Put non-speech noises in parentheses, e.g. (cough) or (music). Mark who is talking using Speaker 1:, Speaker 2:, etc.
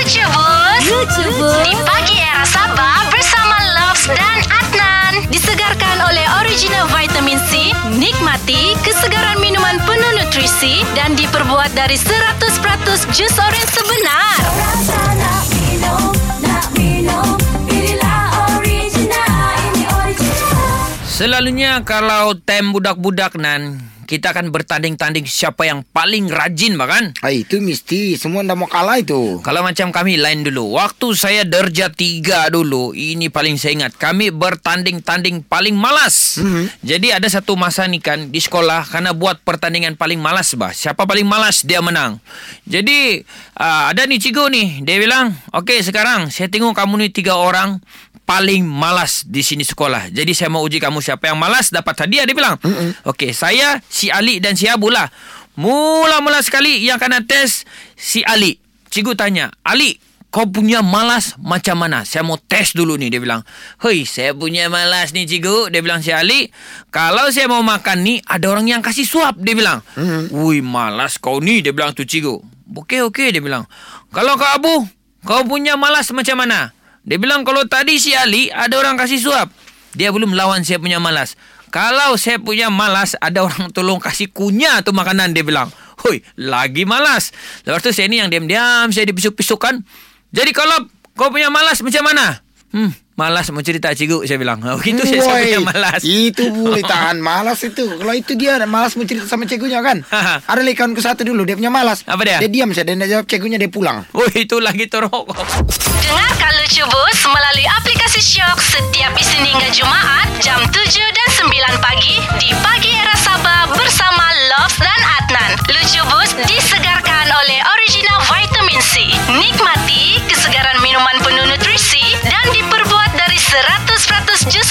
Speaker 1: Lucu Bus
Speaker 2: Lucu bus
Speaker 1: Di pagi era Sabah bersama Loves dan Adnan. Disegarkan oleh original vitamin C Nikmati kesegaran minuman penuh nutrisi Dan diperbuat dari 100% jus oren sebenar.
Speaker 3: Rasa nak minum, nak minum. Inilah original, ini original.
Speaker 4: Selalunya kalau time budak-budak nan kita akan bertanding-tanding siapa yang paling rajin bahkan.
Speaker 5: Ah, itu mesti semua dah mau kalah itu.
Speaker 4: Kalau macam kami lain dulu. Waktu saya derja tiga dulu, ini paling saya ingat. Kami bertanding-tanding paling malas. Mm-hmm. Jadi ada satu masa ni kan di sekolah karena buat pertandingan paling malas bah. Siapa paling malas dia menang. Jadi uh, ada ni cikgu ni, dia bilang, "Okey, sekarang saya tengok kamu ni tiga orang paling malas di sini sekolah. Jadi saya mau uji kamu siapa yang malas dapat hadiah dia bilang. Okey, saya si Ali dan si Abu lah. Mula-mula sekali yang kena tes si Ali. Cikgu tanya, "Ali, kau punya malas macam mana? Saya mau tes dulu ni." Dia bilang, "Hei, saya punya malas ni cikgu." Dia bilang si Ali, "Kalau saya mau makan ni ada orang yang kasih suap." Dia bilang. "Wui, malas kau ni." Dia bilang tu cikgu. "Okey, okey." Dia bilang. "Kalau kau Abu, kau punya malas macam mana?" Dia bilang kalau tadi si Ali ada orang kasih suap. Dia belum lawan saya punya malas. Kalau saya punya malas ada orang (laughs) tolong kasih kunyah tu makanan dia bilang. Hoi, lagi malas. Lepas tu saya ni yang diam-diam saya dipisuk-pisukkan. Jadi kalau kau punya malas macam mana? Hmm, malas mau cerita cikgu saya bilang. Oh, (laughs) itu saya, saya punya malas.
Speaker 5: Itu boleh (laughs) tahan malas itu. Kalau itu dia malas mau cerita sama cikgunya kan. Ada lagi kawan ke satu dulu dia punya malas.
Speaker 4: Apa dia?
Speaker 5: Dia diam saja dia nak jawab cikgunya dia pulang.
Speaker 4: Oh, itu lagi teruk.
Speaker 1: Dengarkan Lucu Bus melalui aplikasi Shock setiap Isnin hingga Jumaat jam 7 dan 9 pagi di Pagi Era Sabah bersama Loves dan Adnan. Lucu Bus disegarkan oleh original vitamin C. Nikmati kesegaran minuman penuh nutrisi dan diperbuat dari 100% jus